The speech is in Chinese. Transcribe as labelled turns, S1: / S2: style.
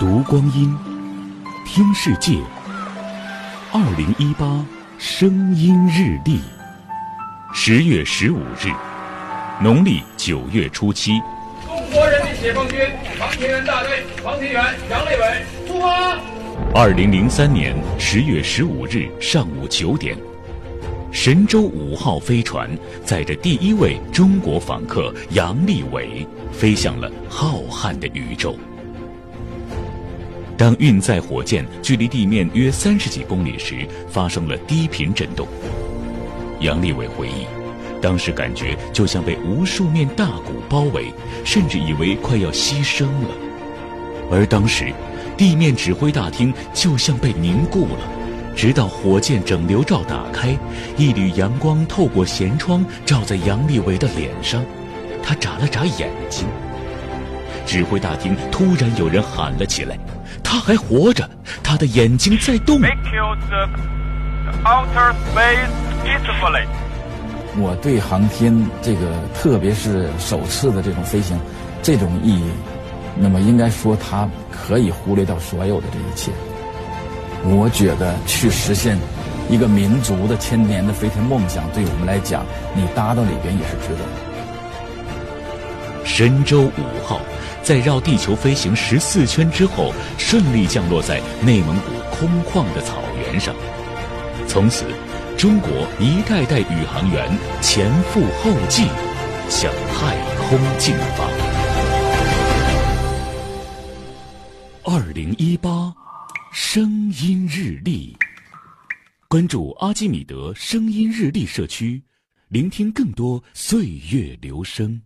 S1: 读光阴，听世界。二零一八声音日历，十月十五日，农历九月初七。
S2: 中国人民解放军航天员大队航天员杨利伟出发。
S1: 二零零三年十月十五日上午九点，神舟五号飞船载着第一位中国访客杨利伟飞向了浩瀚的宇宙。当运载火箭距离地面约三十几公里时，发生了低频震动。杨利伟回忆，当时感觉就像被无数面大鼓包围，甚至以为快要牺牲了。而当时，地面指挥大厅就像被凝固了，直到火箭整流罩打开，一缕阳光透过舷窗照在杨利伟的脸上，他眨了眨眼睛。指挥大厅突然有人喊了起来。他还活着，他的眼睛在动。
S3: 我对航天这个，特别是首次的这种飞行，这种意义，那么应该说，它可以忽略掉所有的这一切。我觉得去实现一个民族的千年的飞天梦想，对我们来讲，你搭到里边也是值得的。
S1: 神舟五号。在绕地球飞行十四圈之后，顺利降落在内蒙古空旷的草原上。从此，中国一代代宇航员前赴后继，向太空进发。二零一八，声音日历，关注阿基米德声音日历社区，聆听更多岁月流声。